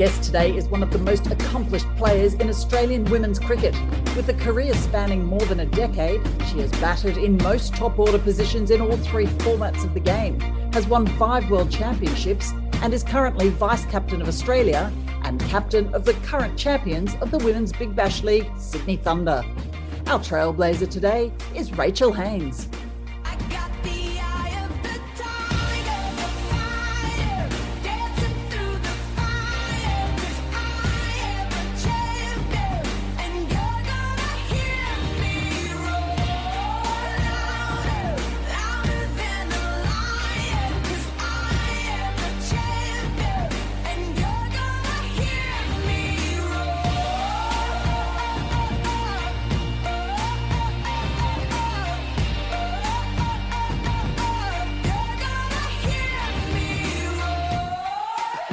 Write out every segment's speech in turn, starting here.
Guest today is one of the most accomplished players in Australian women's cricket. With a career spanning more than a decade, she has batted in most top order positions in all three formats of the game, has won five world championships, and is currently vice captain of Australia and captain of the current champions of the Women's Big Bash League, Sydney Thunder. Our trailblazer today is Rachael Haynes.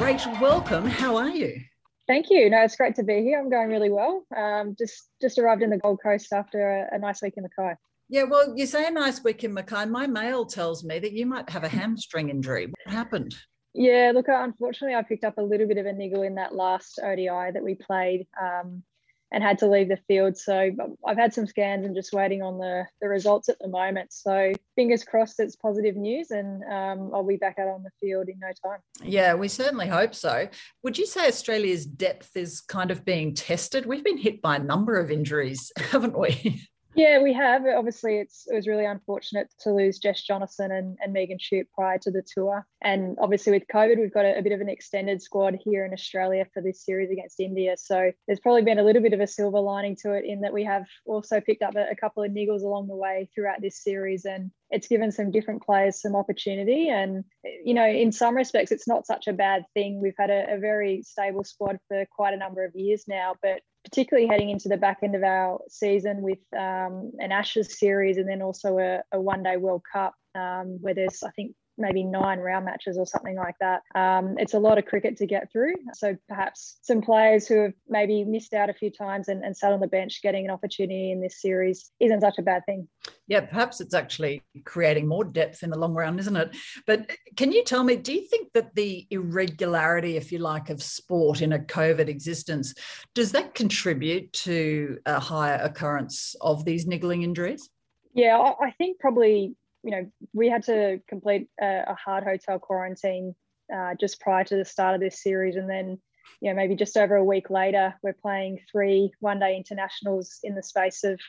Rachael, welcome. How are you? Thank you. No, it's great to be here. I'm going really well. Um, just just arrived in the Gold Coast after a, a nice week in Mackay. Yeah, well, you say a nice week in Mackay. My mail tells me that you might have a hamstring injury. What happened? Yeah, look, unfortunately, I picked up a little bit of a niggle in that last ODI that we played. Um, and had to leave the field. So I've had some scans and just waiting on the, the results at the moment. So fingers crossed it's positive news and um, I'll be back out on the field in no time. Yeah, we certainly hope so. Would you say Australia's depth is kind of being tested? We've been hit by a number of injuries, haven't we? Yeah, we have. Obviously, it's it was really unfortunate to lose Jess Jonassen and, and Megan Schutt prior to the tour. And obviously, with COVID, we've got a, a, bit of an extended squad here in Australia for this series against India. So there's probably been a little bit of a silver lining to it in that we have also picked up a, a couple of niggles along the way throughout this series. And it's given some different players some opportunity. And, you know, in some respects, it's not such a bad thing. We've had a, a very stable squad for quite a number of years now, but particularly heading into the back end of our season with um, an Ashes series and then also a, a one day World Cup um, where there's, I think, maybe nine round matches or something like that. Um, it's a lot of cricket to get through. So perhaps some players who have maybe missed out a few times and, and sat on the bench getting an opportunity in this series isn't such a bad thing. Yeah, perhaps it's actually creating more depth in the long run, isn't it? But can you tell me, do you think that the irregularity, if you like, of sport in a COVID existence, does that contribute to a higher occurrence of these niggling injuries? Yeah, I think probably you know, we had to complete a, a hard hotel quarantine uh, just prior to the start of this series. And then, you know, maybe just over a week later, we're playing three one day internationals in the space of,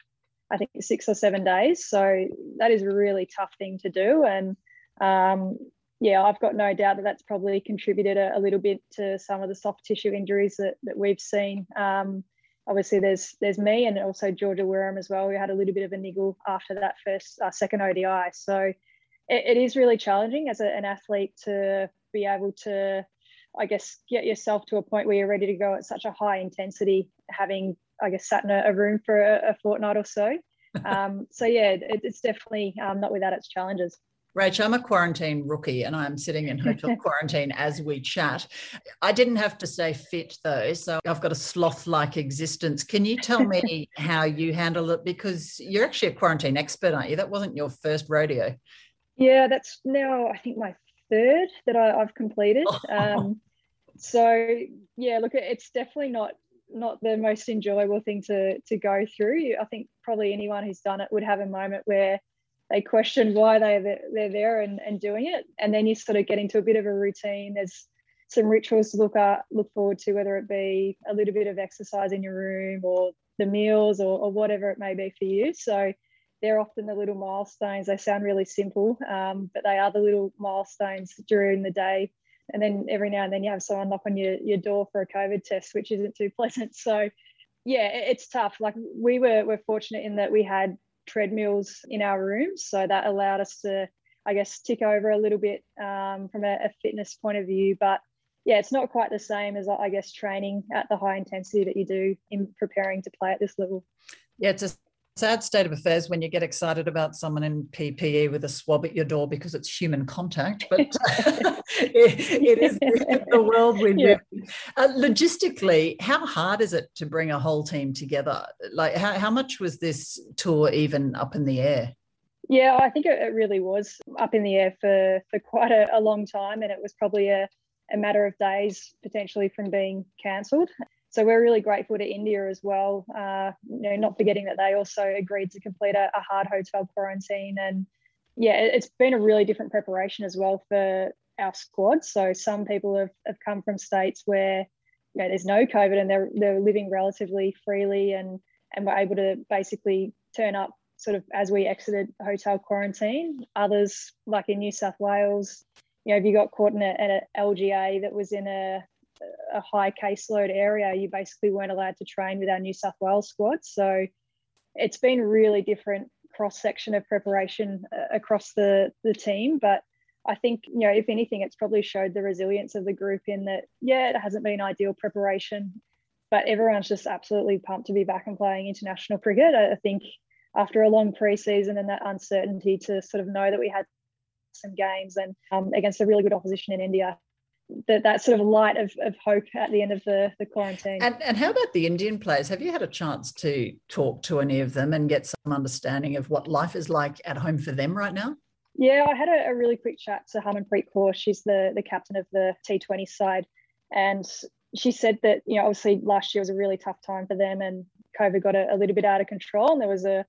I think, six or seven days. So that is a really tough thing to do. And um, yeah, I've got no doubt that that's probably contributed a, a, little bit to some of the soft tissue injuries that, that we've seen. Um, obviously there's there's me and also Georgia Wareham as well. We had a little bit of a niggle after that first uh, second ODI, so it, it is really challenging as a, an athlete to be able to, I guess, get yourself to a point where you're ready to go at such a high intensity, having I guess sat in a, a room for a, a, fortnight or so. Um, so yeah, it, it's definitely um, not without its challenges. Rach, I'm a quarantine rookie and I'm sitting in hotel quarantine as we chat. I didn't have to stay fit though, so I've got a sloth like existence. Can you tell me how you handle it? Because you're actually a quarantine expert, aren't you? That wasn't your first rodeo. Yeah, that's now, I think, my third that I, have completed. Um, so, yeah, look, it's definitely not not the most enjoyable thing to to go through. I think probably anyone who's done it would have a moment where they question why they they're there and, and doing it. And then you sort of get into a bit of a routine. There's some rituals to look at look forward to whether it be a little bit of exercise in your room or the meals or, or whatever it may be for you. So they're often the little milestones. They sound really simple um, but they are the little milestones during the day. And then every now and then you have someone knock on your, your door for a covid test which isn't too pleasant. So yeah it's tough. Like we were, were fortunate in that we had treadmills in our rooms. So that allowed us to I guess, tick over a little bit um, from a, a, fitness point of view. But yeah, it's not quite the same as, I guess, training at the high intensity that you do in preparing to play at this level. Yeah, it's a sad state of affairs when you get excited about someone in PPE with a swab at your door because it's human contact, but it, it is the world we live in. Uh, logistically, how hard is it to bring a whole team together? Like, how, how much was this tour even up in the air? Yeah, I think it, really was up in the air for, for quite a, a long time, and it was probably a, a matter of days potentially from being cancelled. So we're really grateful to India as well. Uh, you know, not forgetting that they also agreed to complete a, a hard hotel quarantine, and yeah, it, it's been a really different preparation as well for our squad. So some people have, have come from states where you know there's no COVID and they're they're living relatively freely and and were able to basically turn up sort of as we exited hotel quarantine. Others, like in New South Wales, you know, if you got caught in an LGA that was in a a high caseload area, you basically weren't allowed to train with our New South Wales squad. So it's been really different cross section of preparation uh, across the the team. But I think you know, if anything, it's probably showed the resilience of the group in that. Yeah, it hasn't been ideal preparation, but everyone's just absolutely pumped to be back and playing international cricket. I think after a long preseason and that uncertainty to sort of know that we had some games and um, against a really good opposition in India, that that sort of light of, of hope at the end of the, the quarantine. And, and how about the Indian players? Have you had a chance to talk to any of them and get some understanding of what life is like at home for them right now? Yeah, I had a, a really quick chat to Harmanpreet Kaur. She's the, the captain of the T20 side. And she said that, you know, obviously last year was a really tough time for them and COVID got a, a little bit out of control. And there was a,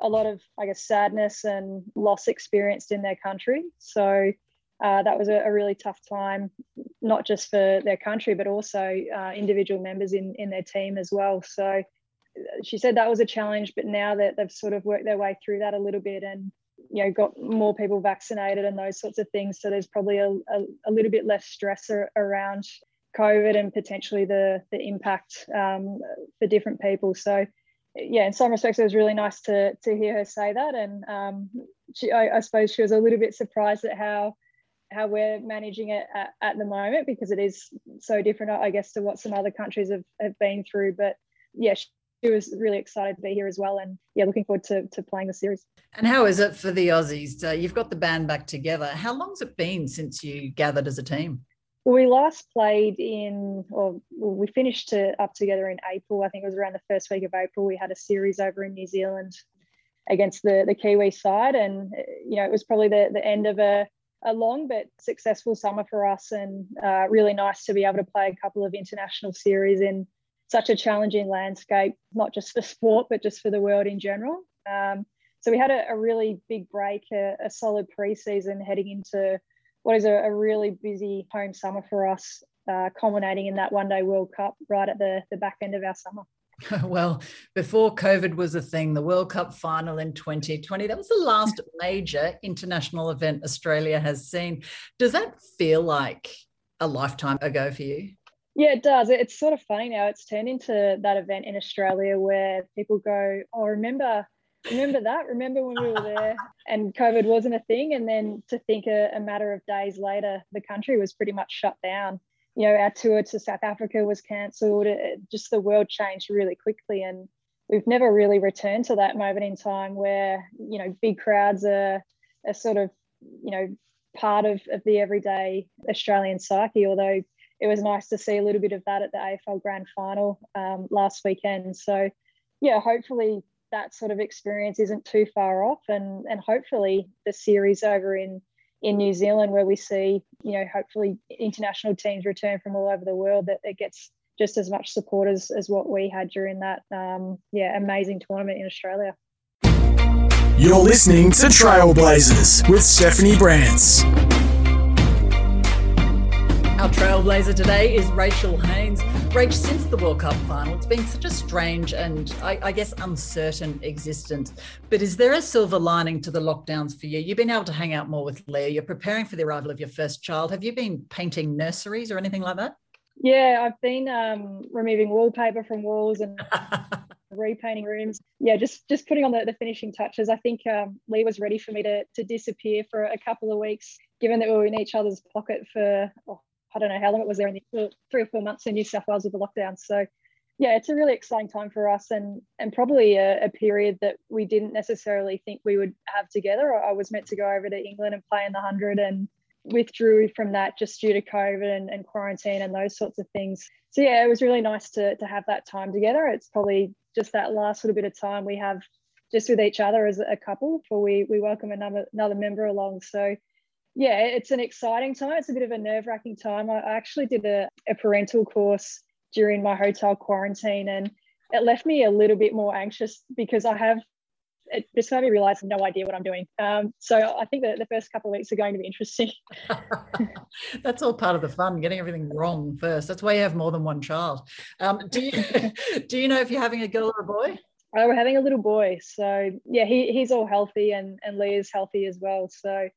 a lot of, I guess, sadness and loss experienced in their country. So uh, that was a, a, really tough time, not just for their country, but also uh, individual members in, in their team as well. So uh, she said that was a challenge, but now that they've sort of worked their way through that a little bit and you know got more people vaccinated and those sorts of things, so there's probably a, a, a little bit less stress around COVID and potentially the the impact um, for different people. So yeah, in some respects, it was really nice to to hear her say that, and um, she, I, I suppose she was a little bit surprised at how how we're managing it at, at, the moment because it is so different, I guess, to what some other countries have, have been through. But yeah, she was really excited to be here as well. And yeah, looking forward to, to playing the series. And how is it for the Aussies? Uh, you've got the band back together. How long's it been since you gathered as a team? Well, we last played in, or we finished to, up together in April. I think it was around the first week of April. We had a series over in New Zealand against the the Kiwi side, and you know it was probably the the end of a a long but successful summer for us, and uh, really nice to be able to play a couple of international series in such a challenging landscape, not just for sport, but just for the world in general. Um, so we had a, a really big break, a, a solid preseason heading into what is a, a really busy home summer for us, uh, culminating in that one day World Cup right at the, the back end of our summer. Well, before COVID was a thing, the World Cup final in 2020, that was the last major international event Australia has seen. Does that feel like a lifetime ago for you? Yeah, it does. It's sort of funny now. It's turned into that event in Australia where people go, Oh, remember, remember that? Remember when we were there and COVID wasn't a thing? And then to think a, a matter of days later, the country was pretty much shut down you know, our tour to South Africa was cancelled. Just the world changed really quickly, and we've never really returned to that moment in time where you know big crowds are, are sort of you know part of, of the everyday Australian psyche. Although it was nice to see a little bit of that at the AFL Grand Final um, last weekend. So yeah, hopefully that sort of experience isn't too far off, and and hopefully the series over in in New Zealand, where we see, you know, hopefully international teams return from all over the world, that it gets just as much support as, as what we had during that, um, yeah, amazing tournament in Australia. You're listening to Trailblazers with Stephanie Brantz. Our trailblazer today is Rachael Haynes. Rach, since the World Cup final, it's been such a strange and I, I, guess uncertain existence. But is there a silver lining to the lockdowns for you? You've been able to hang out more with Leah. You're preparing for the arrival of your first child. Have you been painting nurseries or anything like that? Yeah, I've been um, removing wallpaper from walls and repainting rooms. Yeah, just just putting on the, the finishing touches. I think um, Lee was ready for me to to disappear for a couple of weeks, given that we were in each other's pocket for oh, I don't know how long it was there in the three or four months in New South Wales with the lockdown. So yeah, it's a really exciting time for us and and probably a, a, period that we didn't necessarily think we would have together. I was meant to go over to England and play in the hundred and withdrew from that just due to COVID and, and quarantine and those sorts of things. So yeah, it was really nice to to have that time together. It's probably just that last little bit of time we have just with each other as a couple before we we welcome another another member along. So yeah, it's an exciting time. It's a bit of a nerve wracking time. I actually did a, a parental course during my hotel quarantine and it left me a little bit more anxious because I have it just made me realize I have no idea what I'm doing. Um, so I think that the first couple of weeks are going to be interesting. That's all part of the fun, getting everything wrong first. That's why you have more than one child. Um, do you do you know if you're having a girl or a boy? Oh, we're having a little boy. So yeah, he, he's all healthy and, and Leah's healthy as well. So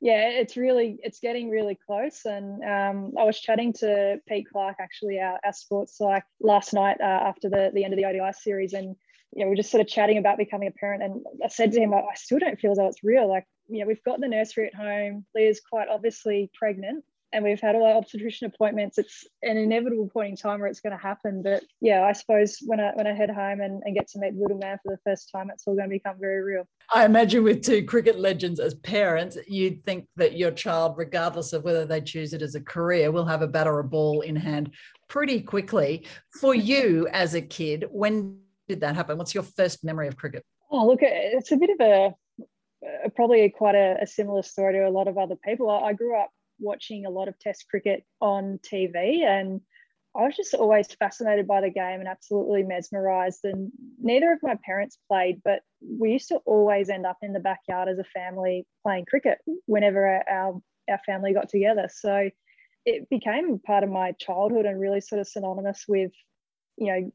yeah, it's really it's getting really close. And um, I was chatting to Pete Clark, actually, our, our sports psych, last night uh, after the the end of the ODI series, and you know, we are just sort of chatting about becoming a parent. And I said to him, I, I still don't feel as though it's real. Like, you know, we've got the nursery at home. Leah's quite obviously pregnant and we've had all our obstetrician appointments. It's an inevitable point in time where it's going to happen. But yeah, I suppose when I when I head home and, and get to meet the little man for the first time, it's all going to become very real. I imagine with two cricket legends as parents, you'd think that your child, regardless of whether they choose it as a career, will have a bat or a ball in hand pretty quickly. For you as a kid, when did that happen? What's your first memory of cricket? Oh, look, it's a bit of a probably quite a, a, similar story to a lot of other people. I, I grew up watching a lot of Test cricket on TV, and I was just always fascinated by the game and absolutely mesmerized. And neither of my parents played, but we used to always end up in the backyard as a family playing cricket whenever our, our family got together. So it became part of my childhood and really sort of synonymous with, you know,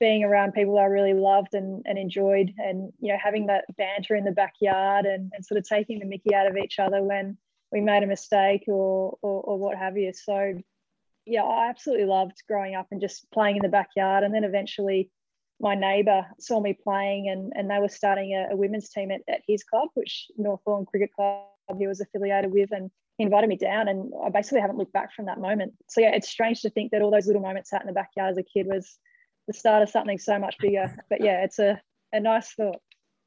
being around people I really loved and, and enjoyed and, you know, having that banter in the backyard and, and sort of taking the mickey out of each other when we made a mistake or, or, or what have you. So, yeah, I absolutely loved growing up and just playing in the backyard. And then eventually, my neighbour saw me playing, and, and they were starting a, a women's team at, at his club, which Northbourne Cricket Club he was affiliated with, and he invited me down. And I basically haven't looked back from that moment. So, yeah, it's strange to think that all those little moments out in the backyard as a kid was the start of something so much bigger. But yeah, it's a, a nice thought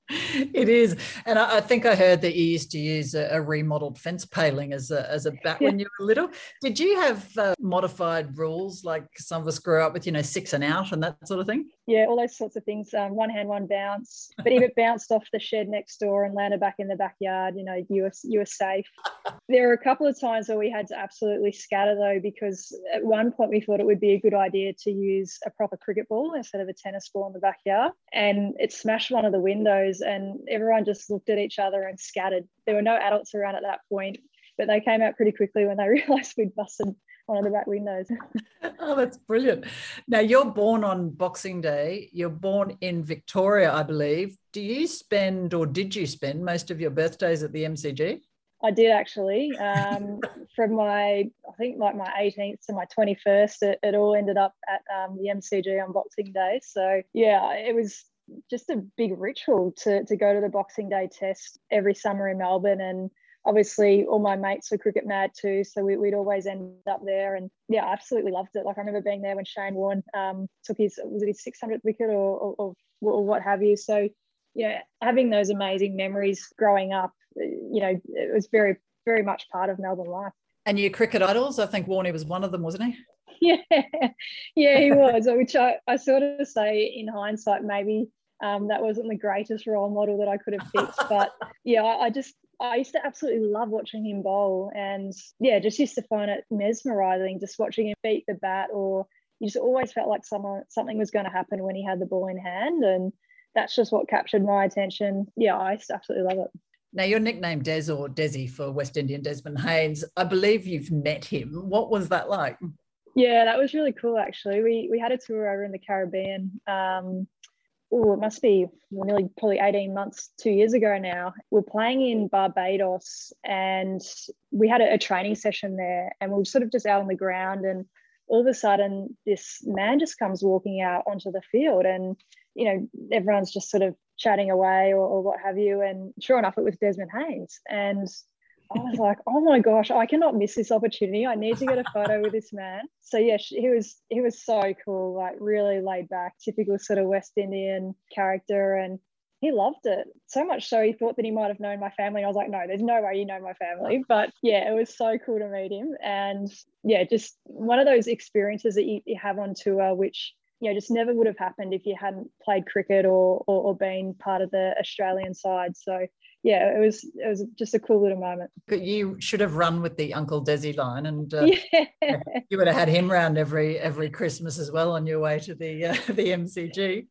it is. And I, I, think I heard that you used to use a, a remodeled fence paling as a, as a bat yeah. when you were little. Did you have uh, modified rules like some of us grew up with, you know, six and out and that sort of thing? Yeah, all those sorts of things. Um, one hand, one bounce. But if it bounced off the shed next door and landed back in the backyard, you know, you were, you were safe. There were a couple of times where we had to absolutely scatter though, because at one point we thought it would be a good idea to use a proper cricket ball instead of a tennis ball in the backyard. And it smashed one of the windows and everyone just looked at each other and scattered. There were no adults around at that point, but they came out pretty quickly when they realized we'd busted one of the back windows. oh, that's brilliant. Now, you're born on Boxing Day. You're born in Victoria, I believe. Do you spend or did you spend most of your birthdays at the MCG? I did actually. Um, from my, I think like my 18th to my 21st, it, it all ended up at um, the MCG on Boxing Day. So yeah, it was just a big ritual to, to go to the Boxing Day test every summer in Melbourne. And obviously, all my mates were cricket mad too. So we, would always end up there. And yeah, I absolutely loved it. Like I remember being there when Shane Warne um, took his, was it his 600th wicket or, or, or, or what have you. So, yeah, having those amazing memories growing up, you know, it was very, very much part of Melbourne life. And your cricket idols, I think Warney was one of them, wasn't he? Yeah, yeah, he was. which I, I sort of say in hindsight, maybe um, that wasn't the greatest role model that I could have picked, but yeah, I, I just I used to absolutely love watching him bowl, and yeah, just used to find it mesmerizing just watching him beat the bat, or you just always felt like someone something was going to happen when he had the ball in hand, and that's just what captured my attention. Yeah, I used to absolutely love it. Now, your nickname Des or Desi for West Indian Desmond Haynes, I believe you've met him. What was that like? Yeah, that was really cool. Actually, we we had a tour over in the Caribbean. Um, oh, it must be nearly probably 18 months, two years ago now. We're playing in Barbados and we had a, a, training session there and we were sort of just out on the ground and all of a sudden this man just comes walking out onto the field and you know everyone's just sort of chatting away or, or what have you and sure enough it was desmond haynes and I was like, oh my gosh, I cannot miss this opportunity. I need to get a photo with this man. So yeah, he was he was so cool, like really laid back, typical sort of West Indian character, and he loved it so much so he thought that he might have known my family. I was like, no, there's no way you know my family. But yeah, it was so cool to meet him, and yeah, just one of those experiences that you, you have on tour, which you know just never would have happened if you hadn't played cricket or, or, or been part of the Australian side. So yeah, it was it was just a cool little moment. But you should have run with the Uncle Desi line, and uh, yeah. you would have had him round every every Christmas as well on your way to the uh, the MCG.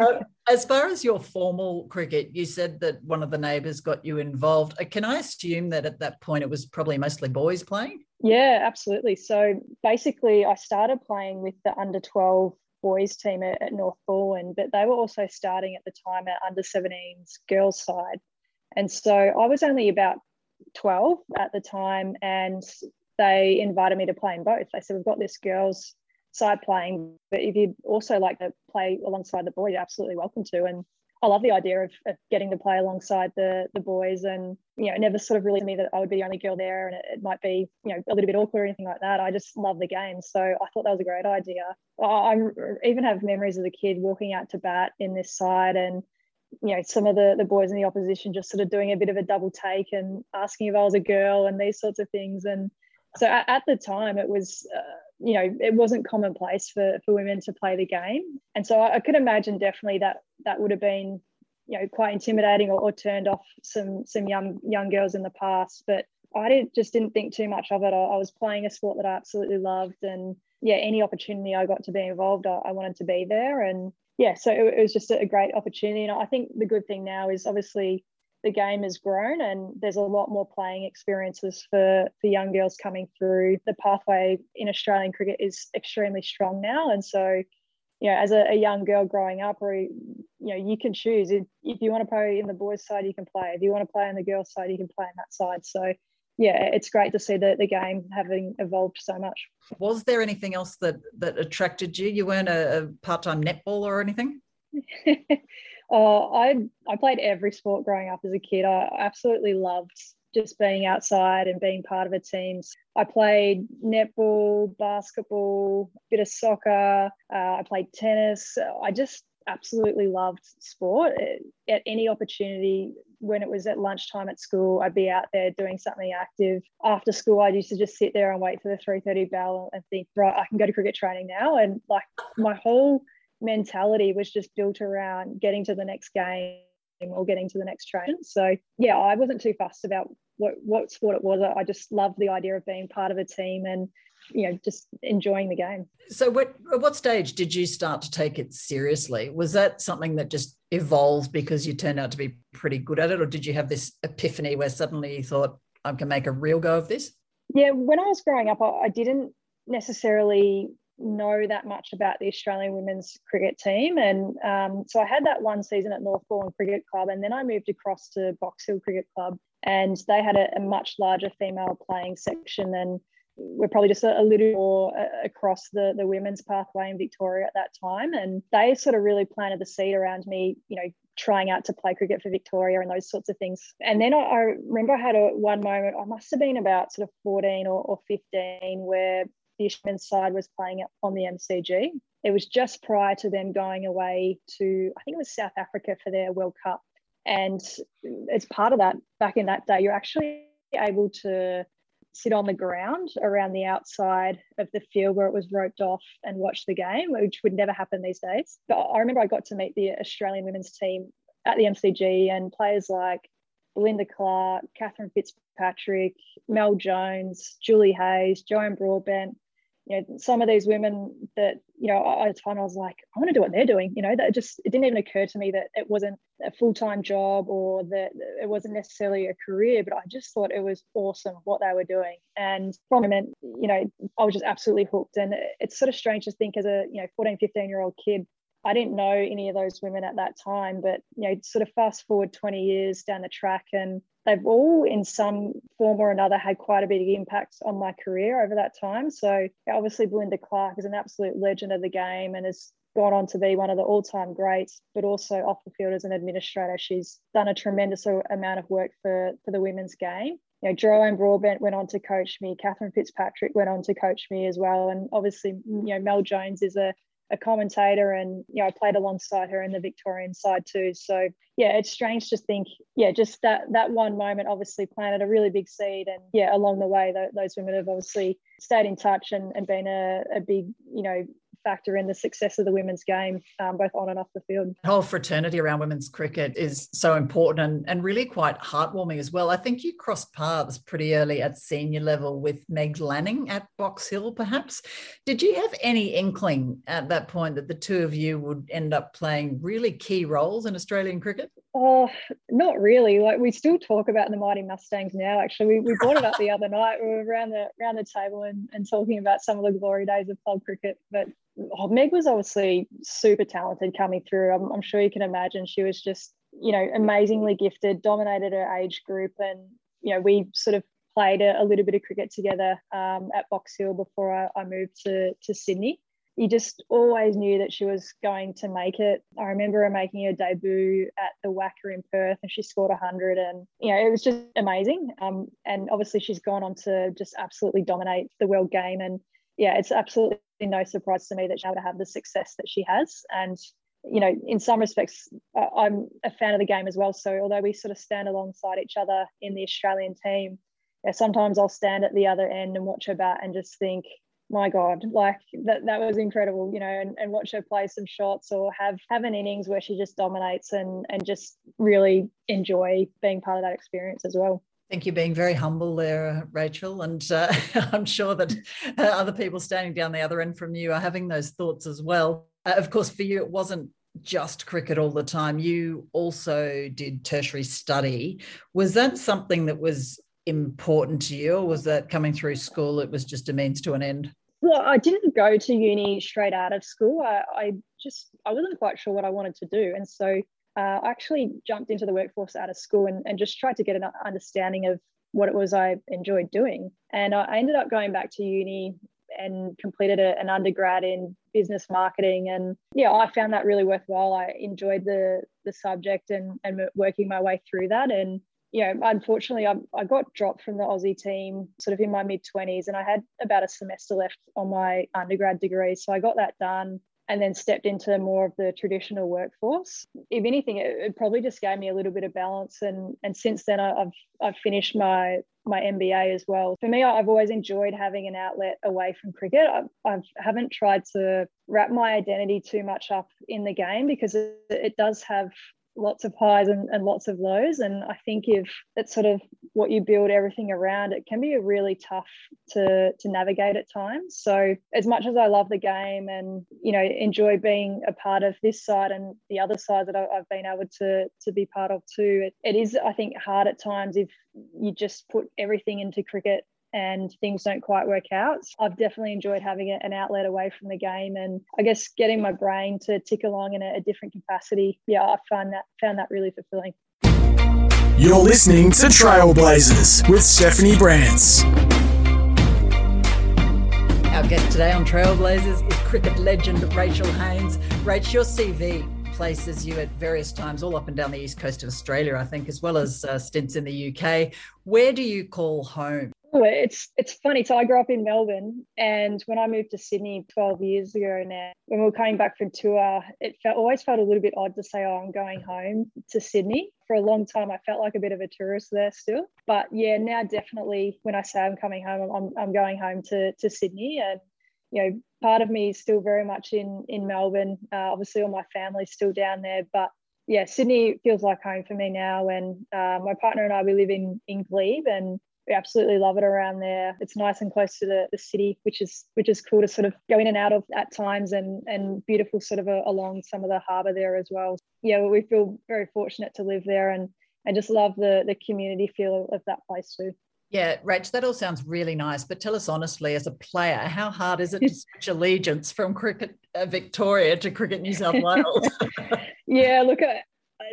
uh, as far as your formal cricket, you said that one of the neighbours got you involved. Uh, can I assume that at that point it was probably mostly boys playing? Yeah, absolutely. So basically, I started playing with the under twelve boys team at, at North Northumberland, but they were also starting at the time at under 17s girls side. And so I was only about 12 at the time, and they invited me to play in both. They said, We've got this girls' side playing, but if you'd also like to play alongside the boys, you're absolutely welcome to. And I love the idea of, of, getting to play alongside the the boys, and you know, never sort of really me that I would be the only girl there, and it, it, might be you know a little bit awkward or anything like that. I just love the game, so I thought that was a great idea. I, I even have memories as a kid walking out to bat in this side, and you know some of the the boys in the opposition just sort of doing a bit of a double take and asking if I was a girl and these sorts of things. And so at, at the time it was uh, you know it wasn't commonplace for for women to play the game. And so I, I, could imagine definitely that that would have been you know quite intimidating or, or turned off some some young young girls in the past. But I did, just didn't think too much of it. I, I was playing a sport that I absolutely loved. And yeah any opportunity I got to be involved I, I wanted to be there. And yeah, so it, it was just a great opportunity. And I think the good thing now is obviously the game has grown and there's a lot more playing experiences for for young girls coming through. The pathway in australian cricket is extremely strong now and so you know as a, a young girl growing up or you know you can choose. If, if you want to play in the boys side you can play. If you want to play on the girls side you can play on that side. So yeah, it's great to see the, the game having evolved so much. Was there anything else that that attracted you? You weren't a, a part-time netball or anything? oh, I I played every sport growing up as a kid. I absolutely loved just being outside and being part of a team. I played netball, basketball, a bit of soccer. Uh, I played tennis. I just absolutely loved sport. At any opportunity, when it was at lunchtime at school, I'd be out there doing something active. After school, I used to just sit there and wait for the 3:30 bell and think, right, I can go to cricket training now. And like my whole mentality was just built around getting to the next game or getting to the next train. So yeah, I wasn't too fussed about what what sport it was. I just loved the idea of being part of a team and you know just enjoying the game. So what at what stage did you start to take it seriously? Was that something that just evolved because you turned out to be pretty good at it or did you have this epiphany where suddenly you thought i can make a real go of this yeah when i was growing up i, didn't necessarily know that much about the australian women's cricket team. And um, so i had that one season at northbourne cricket club and then i moved across to box hill cricket club and they had a, a much larger female playing section than we're probably just a, a little more uh, across the, the women's pathway in Victoria at that time. And they sort of really planted the seed around me, you know, trying out to play cricket for Victoria and those sorts of things. And then I, I remember I had a one moment, I must have been about sort of 14 or, or 15, where the women's side was playing on the MCG. It was just prior to them going away to, I think it was South Africa for their World Cup. And as part of that, back in that day, you're actually able to sit on the ground around the outside of the field where it was roped off and watch the game, which would never happen these days. But I remember I got to meet the Australian women's team at the MCG and players like Belinda Clark, Cathryn Fitzpatrick, Mel Jones, Julie Hayes, Joanne Broadbent, you know, some of these women that, you know, at the time I was like, I want to do what they're doing. You know, that just, it didn't even occur to me that it wasn't a full time job or that it wasn't necessarily a career, but I just thought it was awesome what they were doing. And from a moment, you know, I was just absolutely hooked. And it's sort of strange to think as a, you know, 14, 15 year old kid, I didn't know any of those women at that time, but, you know, sort of fast forward 20 years down the track and they've all, in some form or another, had quite a big impact on my career over that time. So, obviously, Belinda Clark is an absolute legend of the game and has gone on to be one of the all-time greats, but also off the field as an administrator. She's done a tremendous amount of work for, for the women's game. You know, Joanne Broadbent went on to coach me. Cathryn Fitzpatrick went on to coach me as well. And obviously, you know, Mel Jones is a a commentator and you know I played alongside her in the Victorian side too. So yeah, it's strange to think yeah, just that that one moment obviously planted a really big seed and yeah, along the way those women have obviously stayed in touch and, and been a, a big you know factor in the success of the women's game, um, both on and off the field. The whole fraternity around women's cricket is so important and, and really quite heartwarming as well. I think you crossed paths pretty early at senior level with Meg Lanning at Box Hill, perhaps. Did you have any inkling at that point that the two of you would end up playing really key roles in Australian cricket? Oh, not really. Like we still talk about the mighty Mustangs now. Actually, we, we brought it up the other night. We were around the around the table and, and talking about some of the glory days of club cricket. But oh, Meg was obviously super talented coming through. I'm, I'm sure you can imagine she was just you know amazingly gifted, dominated her age group, and you know we sort of played a, a little bit of cricket together um, at Box Hill before I, I moved to to Sydney you just always knew that she was going to make it. I remember her making her debut at the WACA in Perth and she scored 100 and, you know, it was just amazing. Um, and obviously she's gone on to just absolutely dominate the world game. And yeah, it's absolutely no surprise to me that she's able to have the success that she has. And, you know, in some respects, I'm a fan of the game as well. So although we sort of stand alongside each other in the Australian team, yeah, sometimes I'll stand at the other end and watch her bat and just think, my god like that that was incredible you know and, and watch her play some shots or have have an innings where she just dominates and and just really enjoy being part of that experience as well I think you're being very humble there, Rachael, and uh, I'm sure that uh, other people standing down the other end from you are having those thoughts as well. Uh, of course, for you, it wasn't just cricket all the time. You also did tertiary study. Was that something that was important to you, or was that coming through school? It was just a means to an end. Well, I didn't go to uni straight out of school. I, I just I wasn't quite sure what I wanted to do, and so uh, I actually jumped into the workforce out of school and, and just tried to get an understanding of what it was I enjoyed doing. And I ended up going back to uni and completed a, an undergrad in business marketing. And yeah, I found that really worthwhile. I enjoyed the the subject and and working my way through that. And you know, unfortunately, I, I got dropped from the Aussie team sort of in my mid 20s, and I had about a semester left on my undergrad degree. So I got that done and then stepped into more of the traditional workforce. If anything, it, it probably just gave me a little bit of balance. And, and since then, I, I've, I've finished my, my MBA as well. For me, I've always enjoyed having an outlet away from cricket. I I've, haven't tried to wrap my identity too much up in the game because it, it does have lots of highs and, and lots of lows. And I think if it's sort of what you build everything around, it can be a really tough to to navigate at times. So as much as I love the game and you know enjoy being a part of this side and the other side that I've been able to to be part of too, it, it is I think hard at times if you just put everything into cricket and things don't quite work out. I've definitely enjoyed having an outlet away from the game and I guess getting my brain to tick along in a, a different capacity. Yeah, I found that found that really fulfilling. You're listening to Trailblazers with Stephanie Brantz. Our guest today on Trailblazers is cricket legend Rachael Haynes. Rach, your CV places you at various times all up and down the east coast of Australia, I think, as well as uh, stints in the UK. Where do you call home? It's it's funny. So I grew up in Melbourne, and when I moved to Sydney 12 years ago now, when we were coming back from tour, it felt always felt a little bit odd to say, "Oh, I'm going home to Sydney." For a long time, I felt like a bit of a tourist there still. But yeah, now definitely, when I say I'm coming home, I'm I'm going home to to Sydney, and you know, part of me is still very much in in Melbourne. Uh, obviously, all my family's still down there, but yeah, Sydney feels like home for me now. And uh, my partner and I, we live in in Glebe, and we absolutely love it around there. It's nice and close to the, the city, which is which is cool to sort of go in and out of at times, and and beautiful sort of a, along some of the harbour there as well. Yeah, we feel very fortunate to live there, and and just love the the community feel of that place too. Yeah, Rach, that all sounds really nice. But tell us honestly, as a player, how hard is it to switch allegiance from Cricket uh, Victoria to Cricket New South Wales? yeah, look,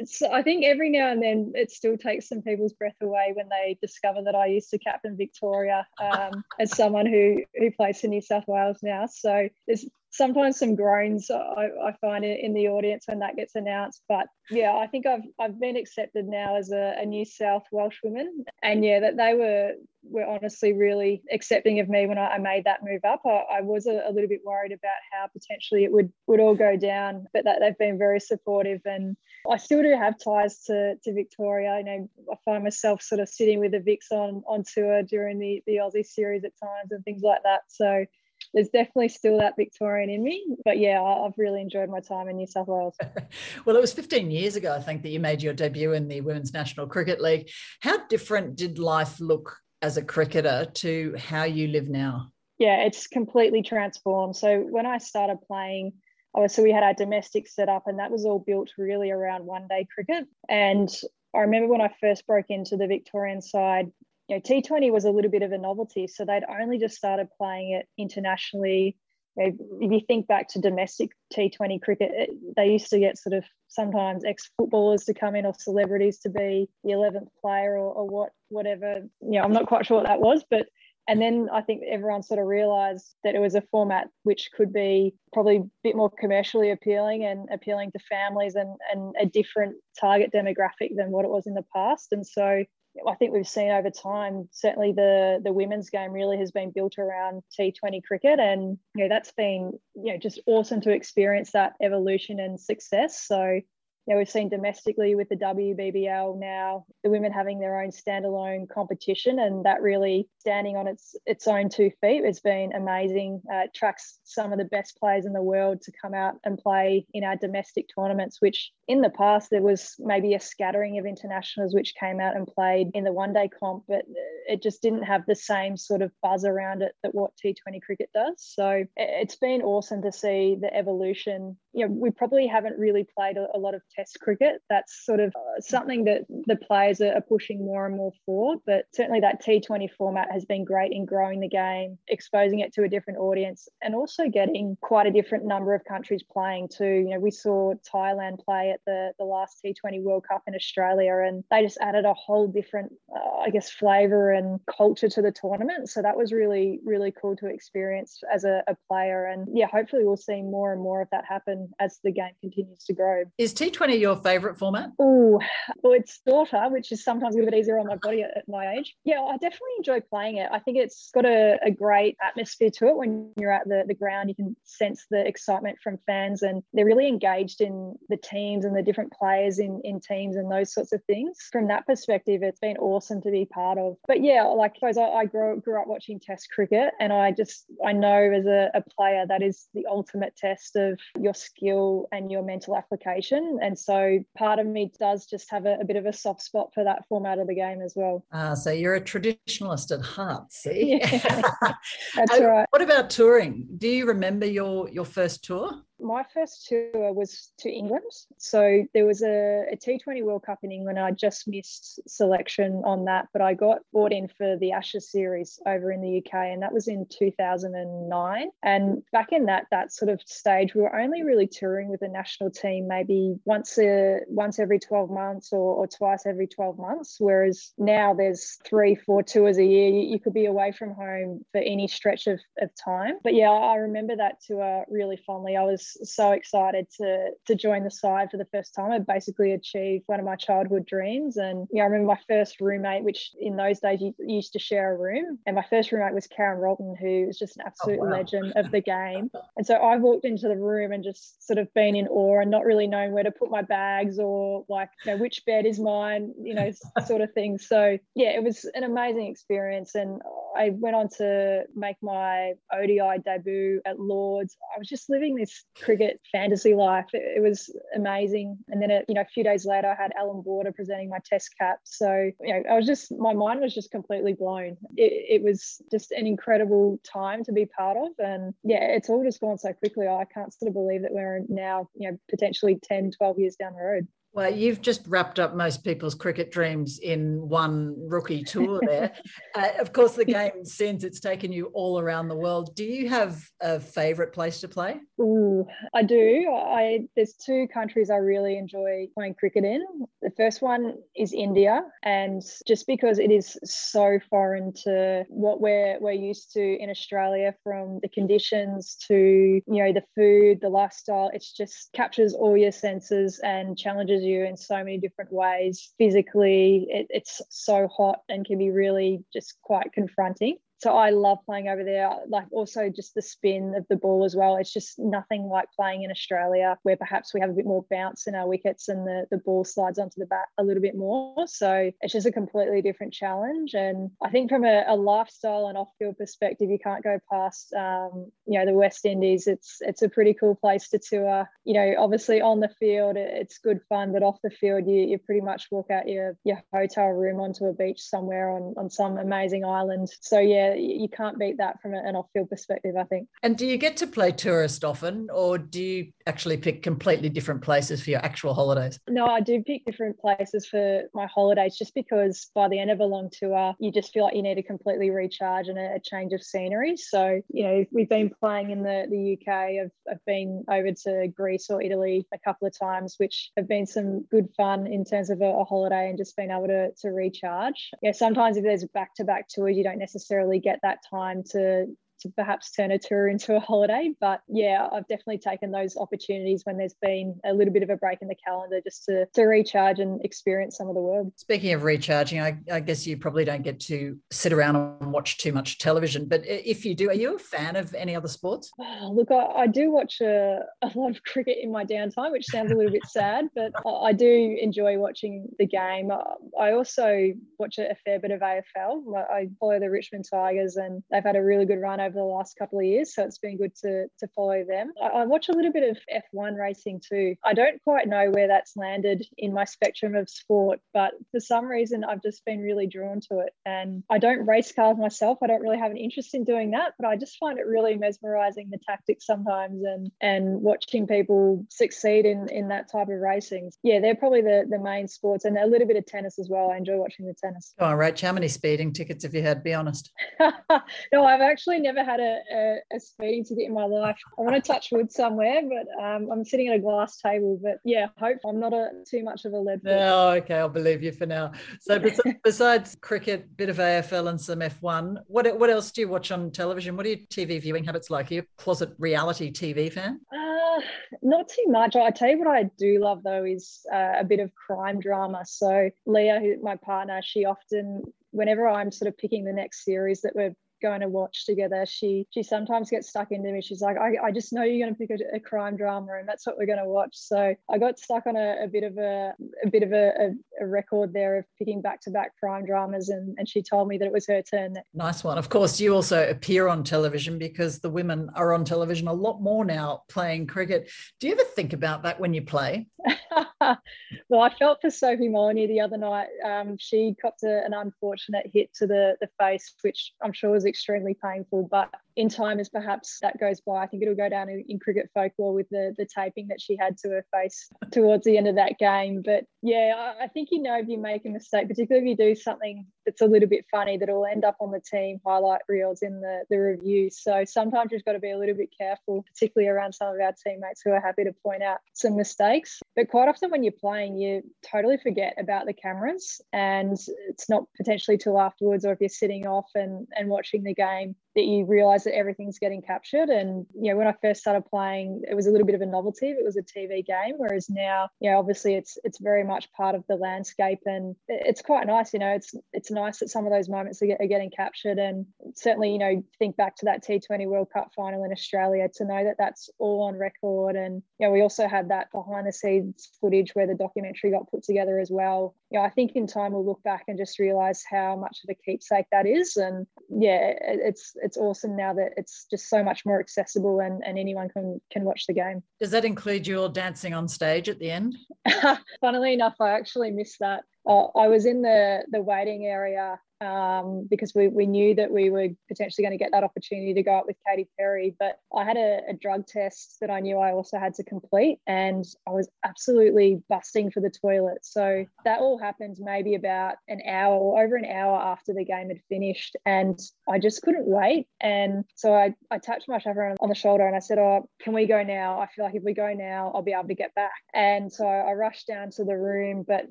So I think every now and then it still takes some people's breath away when they discover that I used to captain Victoria um, as someone who who plays for New South Wales now. So there's sometimes some groans I, I find in the audience when that gets announced. But yeah, I think I've I've been accepted now as a, a New South Welsh woman, and yeah, that they were were honestly really accepting of me when I, I made that move up. I, I was a, a, little bit worried about how potentially it would would all go down, but that they've been very supportive, and I still do have ties to to Victoria. You know, I find myself sort of sitting with the Vics on on tour during the the Aussie series at times and things like that. So there's definitely still that Victorian in me. But yeah, I've really enjoyed my time in New South Wales. well, it was 15 years ago, I think, that you made your debut in the Women's National Cricket League. How different did life look as a cricketer to how you live now? Yeah, it's completely transformed. So when I started playing, obviously we had our domestic set up and that was all built really around one day cricket. And I remember when I first broke into the Victorian side, you know, T20 was a little bit of a novelty. So they'd only just started playing it internationally. You know, if you think back to domestic T20 cricket, it, they used to get sort of sometimes ex footballers to come in or celebrities to be the 11th player or, or what, whatever. You know, I'm not quite sure what that was, but and then I think everyone sort of realized that it was a format which could be probably a bit more commercially appealing and appealing to families and, and a different target demographic than what it was in the past. And so I think we've seen over time, certainly the the women's game really has been built around T20 cricket, and you know that's been you know just awesome to experience that evolution and success. So know, we've seen domestically with the WBBL now, the women having their own standalone competition, and that really standing on its its own two feet has been amazing. Uh, tracks some of the best players in the world to come out and play in our domestic tournaments, which in the past there was maybe a scattering of internationals which came out and played in the one day comp, but it just didn't have the same sort of buzz around it that what T20 cricket does. So it's been awesome to see the evolution. You know, we probably haven't really played a, a lot of Test cricket. That's sort of uh, something that the players are, pushing more and more for. But certainly that T20 format has been great in growing the game, exposing it to a different audience, and also getting quite a different number of countries playing too. You know, we saw Thailand play at the, the last T20 World Cup in Australia, and they just added a whole different, uh, I guess, flavour and culture to the tournament. So that was really, really cool to experience as a, a player. And yeah, hopefully we'll see more and more of that happen as the game continues to grow. Is T20 T20 your favourite format? Oh, well, it's daughter, which is sometimes a little bit easier on my body at, at, my age. Yeah, I definitely enjoy playing it. I think it's got a, a great atmosphere to it. When you're at the, the ground, you can sense the excitement from fans, and they're really engaged in the teams and the different players in, in teams and those sorts of things. From that perspective, it's been awesome to be part of. But yeah, like I suppose I, I grew, grew up watching Test cricket, and I just I know as a, a player that is the ultimate test of your skill and your mental application. And and so part of me does just have a, a bit of a soft spot for that format of the game as well. Ah, so you're a traditionalist at heart, see? Yeah, that's right. What about touring? Do you remember your your first tour? My first tour was to England. So there was a a T20 World Cup in England. I just missed selection on that, but I got brought in for the Ashes series over in the UK, and that was in 2009. And back in that that sort of stage, we were only really touring with the national team maybe once a once every 12 months or, or twice every 12 months. Whereas now there's three, four tours a year. You, you could be away from home for any stretch of, of time. But yeah, I remember that tour really fondly. I was so excited to to join the side for the first time. I basically achieved one of my childhood dreams. And yeah, I remember my first roommate, which in those days you used to share a room. And my first roommate was Karen Rolton, who was just an oh, absolute oh, wow. legend of the game. And so I walked into the room and just sort of been in awe and not really knowing where to put my bags or like, you know, which bed is mine, you know, sort of thing. So yeah, it was an amazing experience. And I went on to make my ODI debut at Lords. I was just living this cricket fantasy life. It, it was amazing. And then, it, you know, a few days later, I had Allan Border presenting my test cap. So, you know, I was just, my mind was just completely blown. It, it was just an incredible time to be part of. And yeah, it's all just gone so quickly. I can't sort of believe that we're now, you know, potentially 10, 12 years down the road. Well, you've just wrapped up most people's cricket dreams in one rookie tour there. uh, of course, the game since it's taken you all around the world. Do you have a favourite place to play? Ooh, I do. I there's two countries I really enjoy playing cricket in. The first one is India, and just because it is so foreign to what we're we're used to in Australia, from the conditions to you know the food, the lifestyle, it's just captures all your senses and challenges you in so many different ways. Physically, it, it's so hot and can be really just quite confronting so I love playing over there. Like also just the spin of the ball as well. It's just nothing like playing in Australia, where perhaps we have a bit more bounce in our wickets and the, the ball slides onto the bat a little bit more. So it's just a completely different challenge. And I think from a, a lifestyle and off-field perspective, you can't go past um, you know the West Indies. It's it's a pretty cool place to tour. You know, obviously on the field it's good fun, but off the field you, you pretty much walk out your your hotel room onto a beach somewhere on on some amazing island. So yeah you can't beat that from an off-field perspective, I think. And do you get to play tourist often, or do you actually pick completely different places for your actual holidays? No, I do pick different places for my holidays, just because by the end of a long tour, you just feel like you need to completely recharge and a, a change of scenery. So, you know, we've been playing in the the UK. I've, I've been over to Greece or Italy a couple of times, which have been some good fun in terms of a, a holiday and just being able to to recharge. Yeah, sometimes if there's back-to-back tours, you don't necessarily get that time to to perhaps turn a tour into a holiday. But yeah, I've definitely taken those opportunities when there's been a little bit of a break in the calendar just to, to recharge and experience some of the world. Speaking of recharging, I, I guess you probably don't get to sit around and watch too much television. But if you do, are you a fan of any other sports? Oh, look, I, I, do watch a, a lot of cricket in my downtime, which sounds a little bit sad, but I do enjoy watching the game. I also watch a fair bit of AFL. I follow the Richmond Tigers, and they've had a really good run over over the last couple of years. So it's been good to, to follow them. I, I watch a little bit of F1 racing too. I don't quite know where that's landed in my spectrum of sport, but for some reason, I've just been really drawn to it. And I don't race cars myself. I don't really have an interest in doing that, but I just find it really mesmerizing the tactics sometimes and and watching people succeed in in that type of racing. Yeah, they're probably the the main sports and a little bit of tennis as well. I enjoy watching the tennis. Oh, Rach, how many speeding tickets have you had? Be honest. no, I've actually never had a, a, a, speeding ticket in my life. I want to touch wood somewhere, but um, I'm sitting at a glass table. But yeah, hope I'm not a too much of a lead. No, okay, I'll believe you for now. So besides cricket, bit of AFL and some F1, what what else do you watch on television? What are your TV viewing habits like? Are you a closet reality TV fan? Uh, not too much. I tell you what I do love though is uh, a bit of crime drama. So Leah, who my partner, she often whenever I'm sort of picking the next series that we're going to watch together, she she sometimes gets stuck into me. She's like, I, I just know you're going to pick a, a, crime drama, and that's what we're going to watch. So I got stuck on a, a bit of a a bit of a, a record there of picking back to back crime dramas, and and she told me that it was her turn. Nice one. Of course, you also appear on television because the women are on television a lot more now playing cricket. Do you ever think about that when you play? well, I felt for Sophie Molyneux the other night. Um, she copped a, an unfortunate hit to the, the face, which I'm sure was extremely painful. But in time, as perhaps that goes by, I think it'll go down in, in, cricket folklore with the, the taping that she had to her face towards the end of that game. But yeah, I, I think you know if you make a mistake, particularly if you do something that's a little bit funny, that'll end up on the team highlight reels in the, the review. So sometimes you've got to be a little bit careful, particularly around some of our teammates who are happy to point out some mistakes. But quite often when you're playing, you totally forget about the cameras and it's not potentially till afterwards or if you're sitting off and, and watching the game that you realize that everything's getting captured. And, you know, when I first started playing, it was a little bit of a novelty. It was a TV game, whereas now, you know, obviously it's it's very much part of the landscape and it's quite nice, you know, it's it's nice that some of those moments are, are getting captured. And certainly, you know, think back to that T20 World Cup final in Australia to know that that's all on record. And, you know, we also had that behind the scenes footage where the documentary got put together as well. You know, I think in time we'll look back and just realize how much of a keepsake that is. And yeah, it's it's awesome now that it's just so much more accessible and, and anyone can can watch the game. Does that include your dancing on stage at the end? Funnily enough, I actually missed that. Uh, I was in the the waiting area um, because we, we knew that we were potentially going to get that opportunity to go up with Katy Perry. But I had a, a drug test that I knew I also had to complete, and I was absolutely busting for the toilet. So that all happened maybe about an hour or over an hour after the game had finished, and I just couldn't wait. And so I, I touched my chaperone on the shoulder and I said, Oh, can we go now? I feel like if we go now, I'll be able to get back. And so I rushed down to the room, but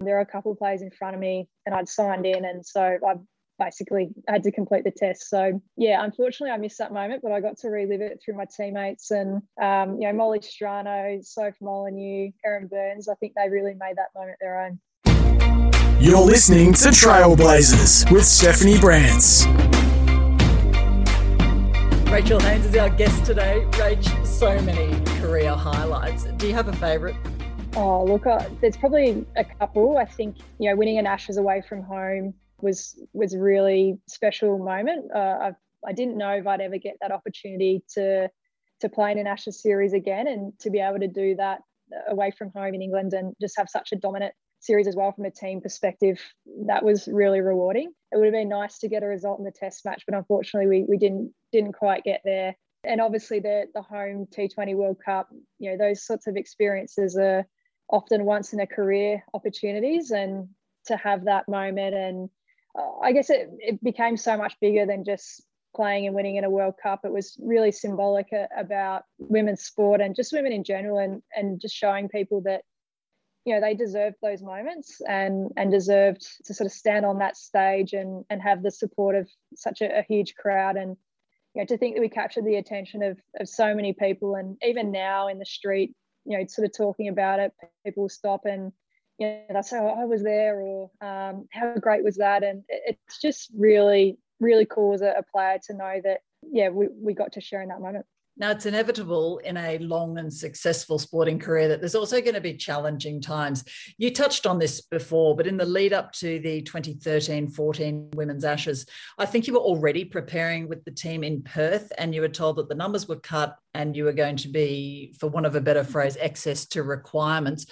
there are a couple of players in front of me and I'd signed in. And so I basically had to complete the test. So yeah, unfortunately, I missed that moment, but I got to relive it through my teammates and um, you know Molly Strano, Soph Molyneux, Erin Burns. I think they really made that moment their own. You're listening to Trailblazers with Stephanie Brantz. Rachael Haynes is our guest today. Rach, so many career highlights. Do you have a favourite? Oh, look, uh, there's probably a couple. I think, you know, winning an Ashes away from home was was a really special moment. Uh, I I didn't know if I'd ever get that opportunity to to play in an Ashes series again, and to be able to do that away from home in England and just have such a dominant series as well from a team perspective, that was really rewarding. It would have been nice to get a result in the Test match, but unfortunately we we didn't didn't quite get there. And obviously the the home T20 World Cup, you know, those sorts of experiences are often once in a career opportunities, and to have that moment and I guess it, it became so much bigger than just playing and winning in a World Cup. It was really symbolic uh, about women's sport and just women in general, and and just showing people that you know they deserved those moments and and deserved to sort of stand on that stage and and have the support of such a, a huge crowd and you know to think that we captured the attention of of so many people and even now in the street you know sort of talking about it people stop and you know, that's how I was there, or um, how great was that? And it's just really, really cool as a, a player to know that, yeah, we, we got to share in that moment. Now, it's inevitable in a long and successful sporting career that there's also going to be challenging times. You touched on this before, but in the lead up to the 2013 14 Women's Ashes, I think you were already preparing with the team in Perth and you were told that the numbers were cut and you were going to be, for want of a better phrase, excess to requirements.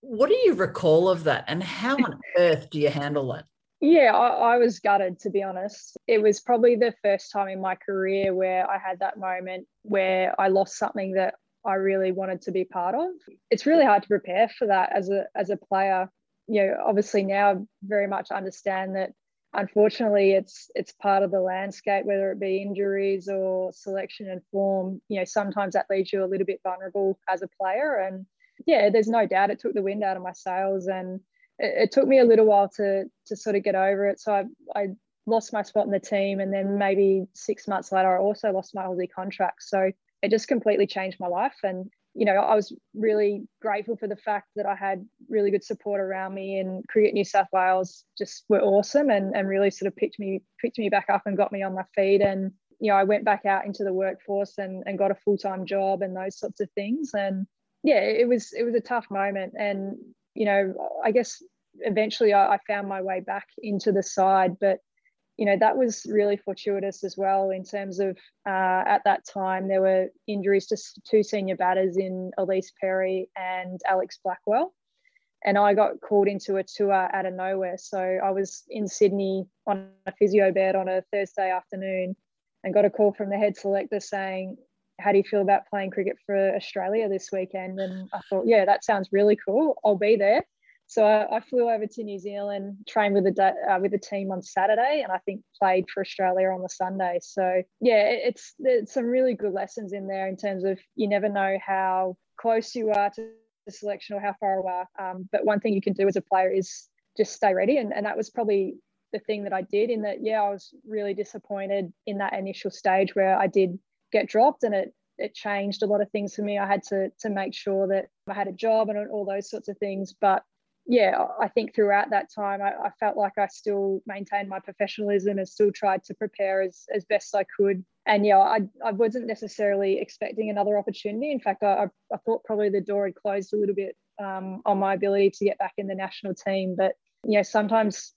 What do you recall of that, and how on earth do you handle it? Yeah, I, I, was gutted to be honest. It was probably the first time in my career where I had that moment where I lost something that I really wanted to be part of. It's really hard to prepare for that as a as a player. You know, obviously now I very much understand that unfortunately it's it's part of the landscape, whether it be injuries or selection and form. You know, sometimes that leaves you a little bit vulnerable as a player and yeah, there's no doubt it took the wind out of my sails, and it, it, took me a little while to to sort of get over it. So I, I lost my spot in the team, and then maybe six months later, I also lost my Aussie contract. So it just completely changed my life, and you know, I was really grateful for the fact that I had really good support around me and Cricket New South Wales just were awesome and, and really sort of picked me picked me back up and got me on my feet. And, you know, I went back out into the workforce and, and got a full-time job and those sorts of things. And yeah, it was it was a tough moment, and you know, I guess eventually I, I found my way back into the side, but you know that was really fortuitous as well in terms of uh, at that time there were injuries to two senior batters in Ellyse Perry and Alex Blackwell, and I got called into a tour out of nowhere. So I was in Sydney on a physio bed on a Thursday afternoon, and got a call from the head selector saying how do you feel about playing cricket for Australia this weekend? And I thought, yeah, that sounds really cool. I'll be there. So I, I flew over to New Zealand, trained with the uh, with the team on Saturday, and I think played for Australia on the Sunday. So yeah, it's there's some really good lessons in there in terms of you never know how close you are to the selection or how far are. Um, but one thing you can do as a player is just stay ready, and, and that was probably the thing that I did. In that, yeah, I was really disappointed in that initial stage where I did get dropped and it it changed a lot of things for me. I had to to make sure that I had a job and all those sorts of things. But yeah, I think throughout that time, I, I, felt like I still maintained my professionalism and still tried to prepare as, as best I could. And yeah, I, I wasn't necessarily expecting another opportunity. In fact, I, I thought probably the door had closed a little bit um, on my ability to get back in the national team. But you know, sometimes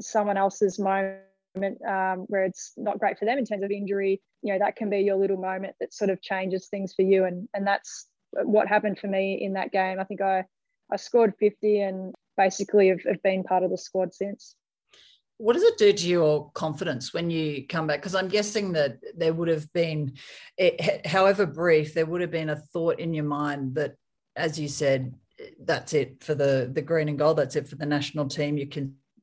someone else's moment um, where it's not great for them in terms of injury, you know, that can be your little moment that sort of changes things for you. And and that's what happened for me in that game. I think I I scored 50 and basically have, have been part of the squad since. what does it do to your confidence when you come back? Because I'm guessing that there would have been, it, however brief, there would have been a thought in your mind that, as you said, that's it for the the green and gold. That's it for the national team. You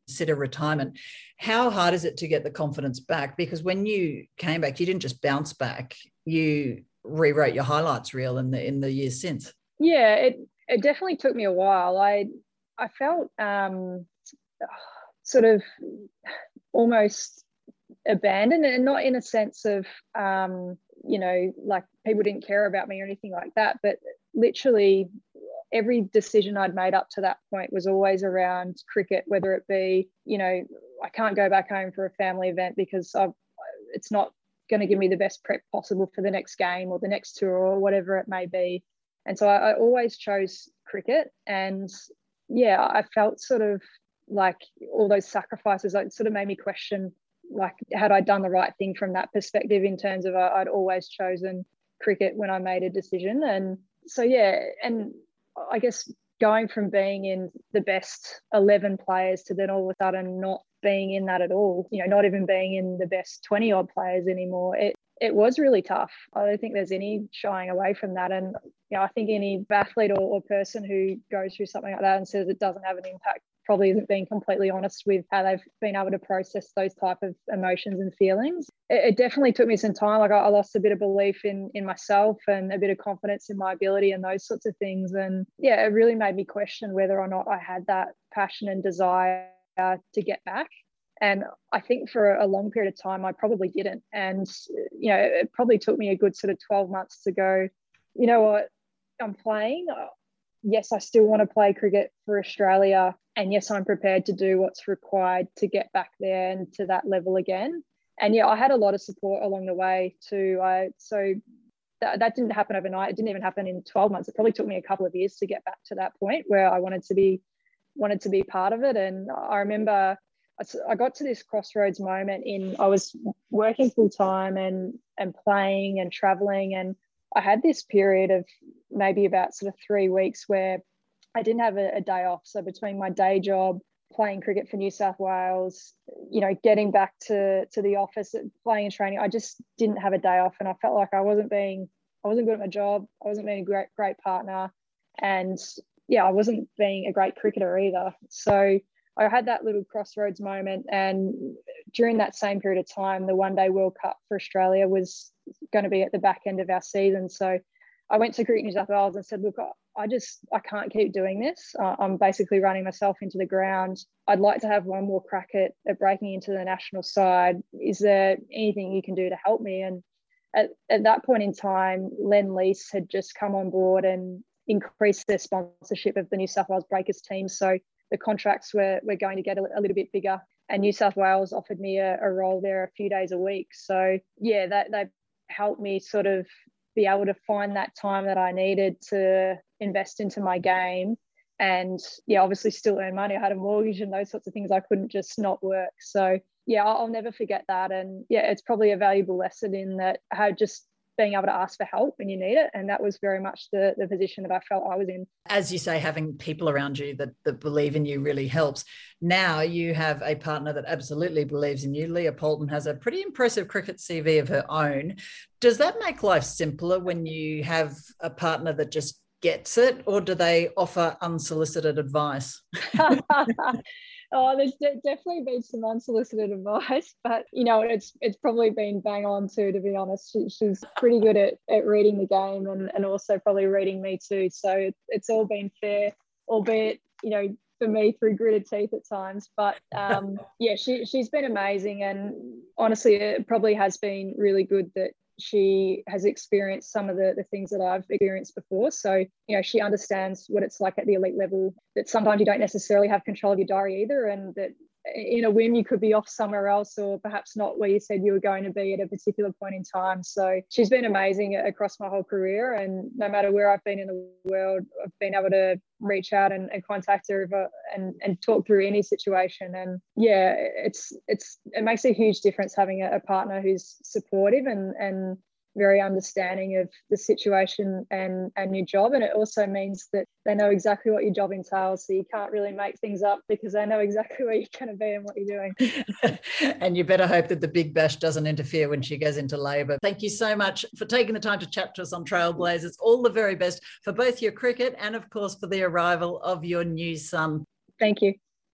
consider retirement. How hard is it to get the confidence back? Because when you came back, you didn't just bounce back. You rewrote your highlights reel in the in the years since. Yeah, it it definitely took me a while. I I felt um, sort of almost abandoned, and not in a sense of um, you know like people didn't care about me or anything like that, but literally every decision I'd made up to that point was always around cricket, whether it be you know I can't go back home for a family event because I've it's not going to give me the best prep possible for the next game or the next tour or whatever it may be. And so I, I always chose cricket. And yeah, I felt sort of like all those sacrifices, like sort of made me question like had I done the right thing from that perspective in terms of I'd always chosen cricket when I made a decision. And so yeah, and I guess going from being in the best 11 players to then all of a sudden not being in that at all, you know, not even being in the best 20 odd players anymore, it, it was really tough. I don't think there's any shying away from that. And, you know, I think any athlete or, or person who goes through something like that and says it doesn't have an impact probably isn't being completely honest with how they've been able to process those type of emotions and feelings. It, it definitely took me some time. Like I, I, lost a bit of belief in in myself and a bit of confidence in my ability and those sorts of things. And yeah, it really made me question whether or not I had that passion and desire to get back. And I think for a long period of time, I probably didn't. And, you know, it probably took me a good sort of 12 months to go, you know what, I'm playing. Yes, I still want to play cricket for Australia and yes i'm prepared to do what's required to get back there and to that level again. And yeah i had a lot of support along the way too. I so that, that didn't happen overnight. It didn't even happen in 12 months. It probably took me a couple of years to get back to that point where i wanted to be wanted to be part of it. And i remember I got to this crossroads moment in I was working full time and and playing and traveling and I had this period of maybe about sort of three weeks where I didn't have a, a day off. So between my day job, playing cricket for New South Wales, you know, getting back to to the office, playing and training, I just didn't have a day off, and I felt like I wasn't being, I wasn't good at my job. I wasn't being a great great partner, and yeah, I wasn't being a great cricketer either. So I had that little crossroads moment, and during that same period of time, the One Day World Cup for Australia was going to be at the back end of our season. So I went to Cricket New South Wales and said, look, I just I can't keep doing this. I'm basically running myself into the ground. I'd like to have one more crack at, at breaking into the national side. Is there anything you can do to help me? And at, at that point in time, Lendlease had just come on board and increased their sponsorship of the New South Wales Breakers team. So the contracts were, were going to get a, a little bit bigger. And New South Wales offered me a, a role there a few days a week. So yeah, that they helped me sort of be able to find that time that I needed to invest into my game. And yeah obviously still earn money. I had a mortgage and those sorts of things i couldn't just not work. So yeah i'll never forget that. And yeah it's probably a valuable lesson in that how just being able to ask for help when you need it. And that was very much the, the position that i felt i was in. As you say having people around you that, that believe in you really helps. Now you have a partner that absolutely believes in you. Leah poulton has a pretty impressive cricket cv of her own. Does that make life simpler when you have a partner that just gets it, or do they offer unsolicited advice? oh, there's de- definitely been some unsolicited advice, but you know, it's it's probably been bang on too. To be honest, she, she's pretty good at, at reading the game and, and also probably reading me too. So it, it's all been fair, albeit you know for me through gritted teeth at times. But um, yeah, she she's been amazing, and honestly, it probably has been really good that she has experienced some of the, the things that I've experienced before. So, you know, she understands what it's like at the elite level, that sometimes you don't necessarily have control of your diary either, and that in a whim you could be off somewhere else or perhaps not where you said you were going to be at a particular point in time. So she's been amazing across my whole career and no matter where i've been in the world i've been able to reach out and, and contact her and, and talk through any situation. And yeah it's it's it makes a huge difference having a, a partner who's supportive and and very understanding of the situation and and your job. And it also means that they know exactly what your job entails so you can't really make things up because they know exactly where you're going to be and what you're doing. And you better hope that the big bash doesn't interfere when she goes into labor thank you so much for taking the time to chat to us on trailblazers. All the very best for both your cricket and of course for the arrival of your new son. Thank you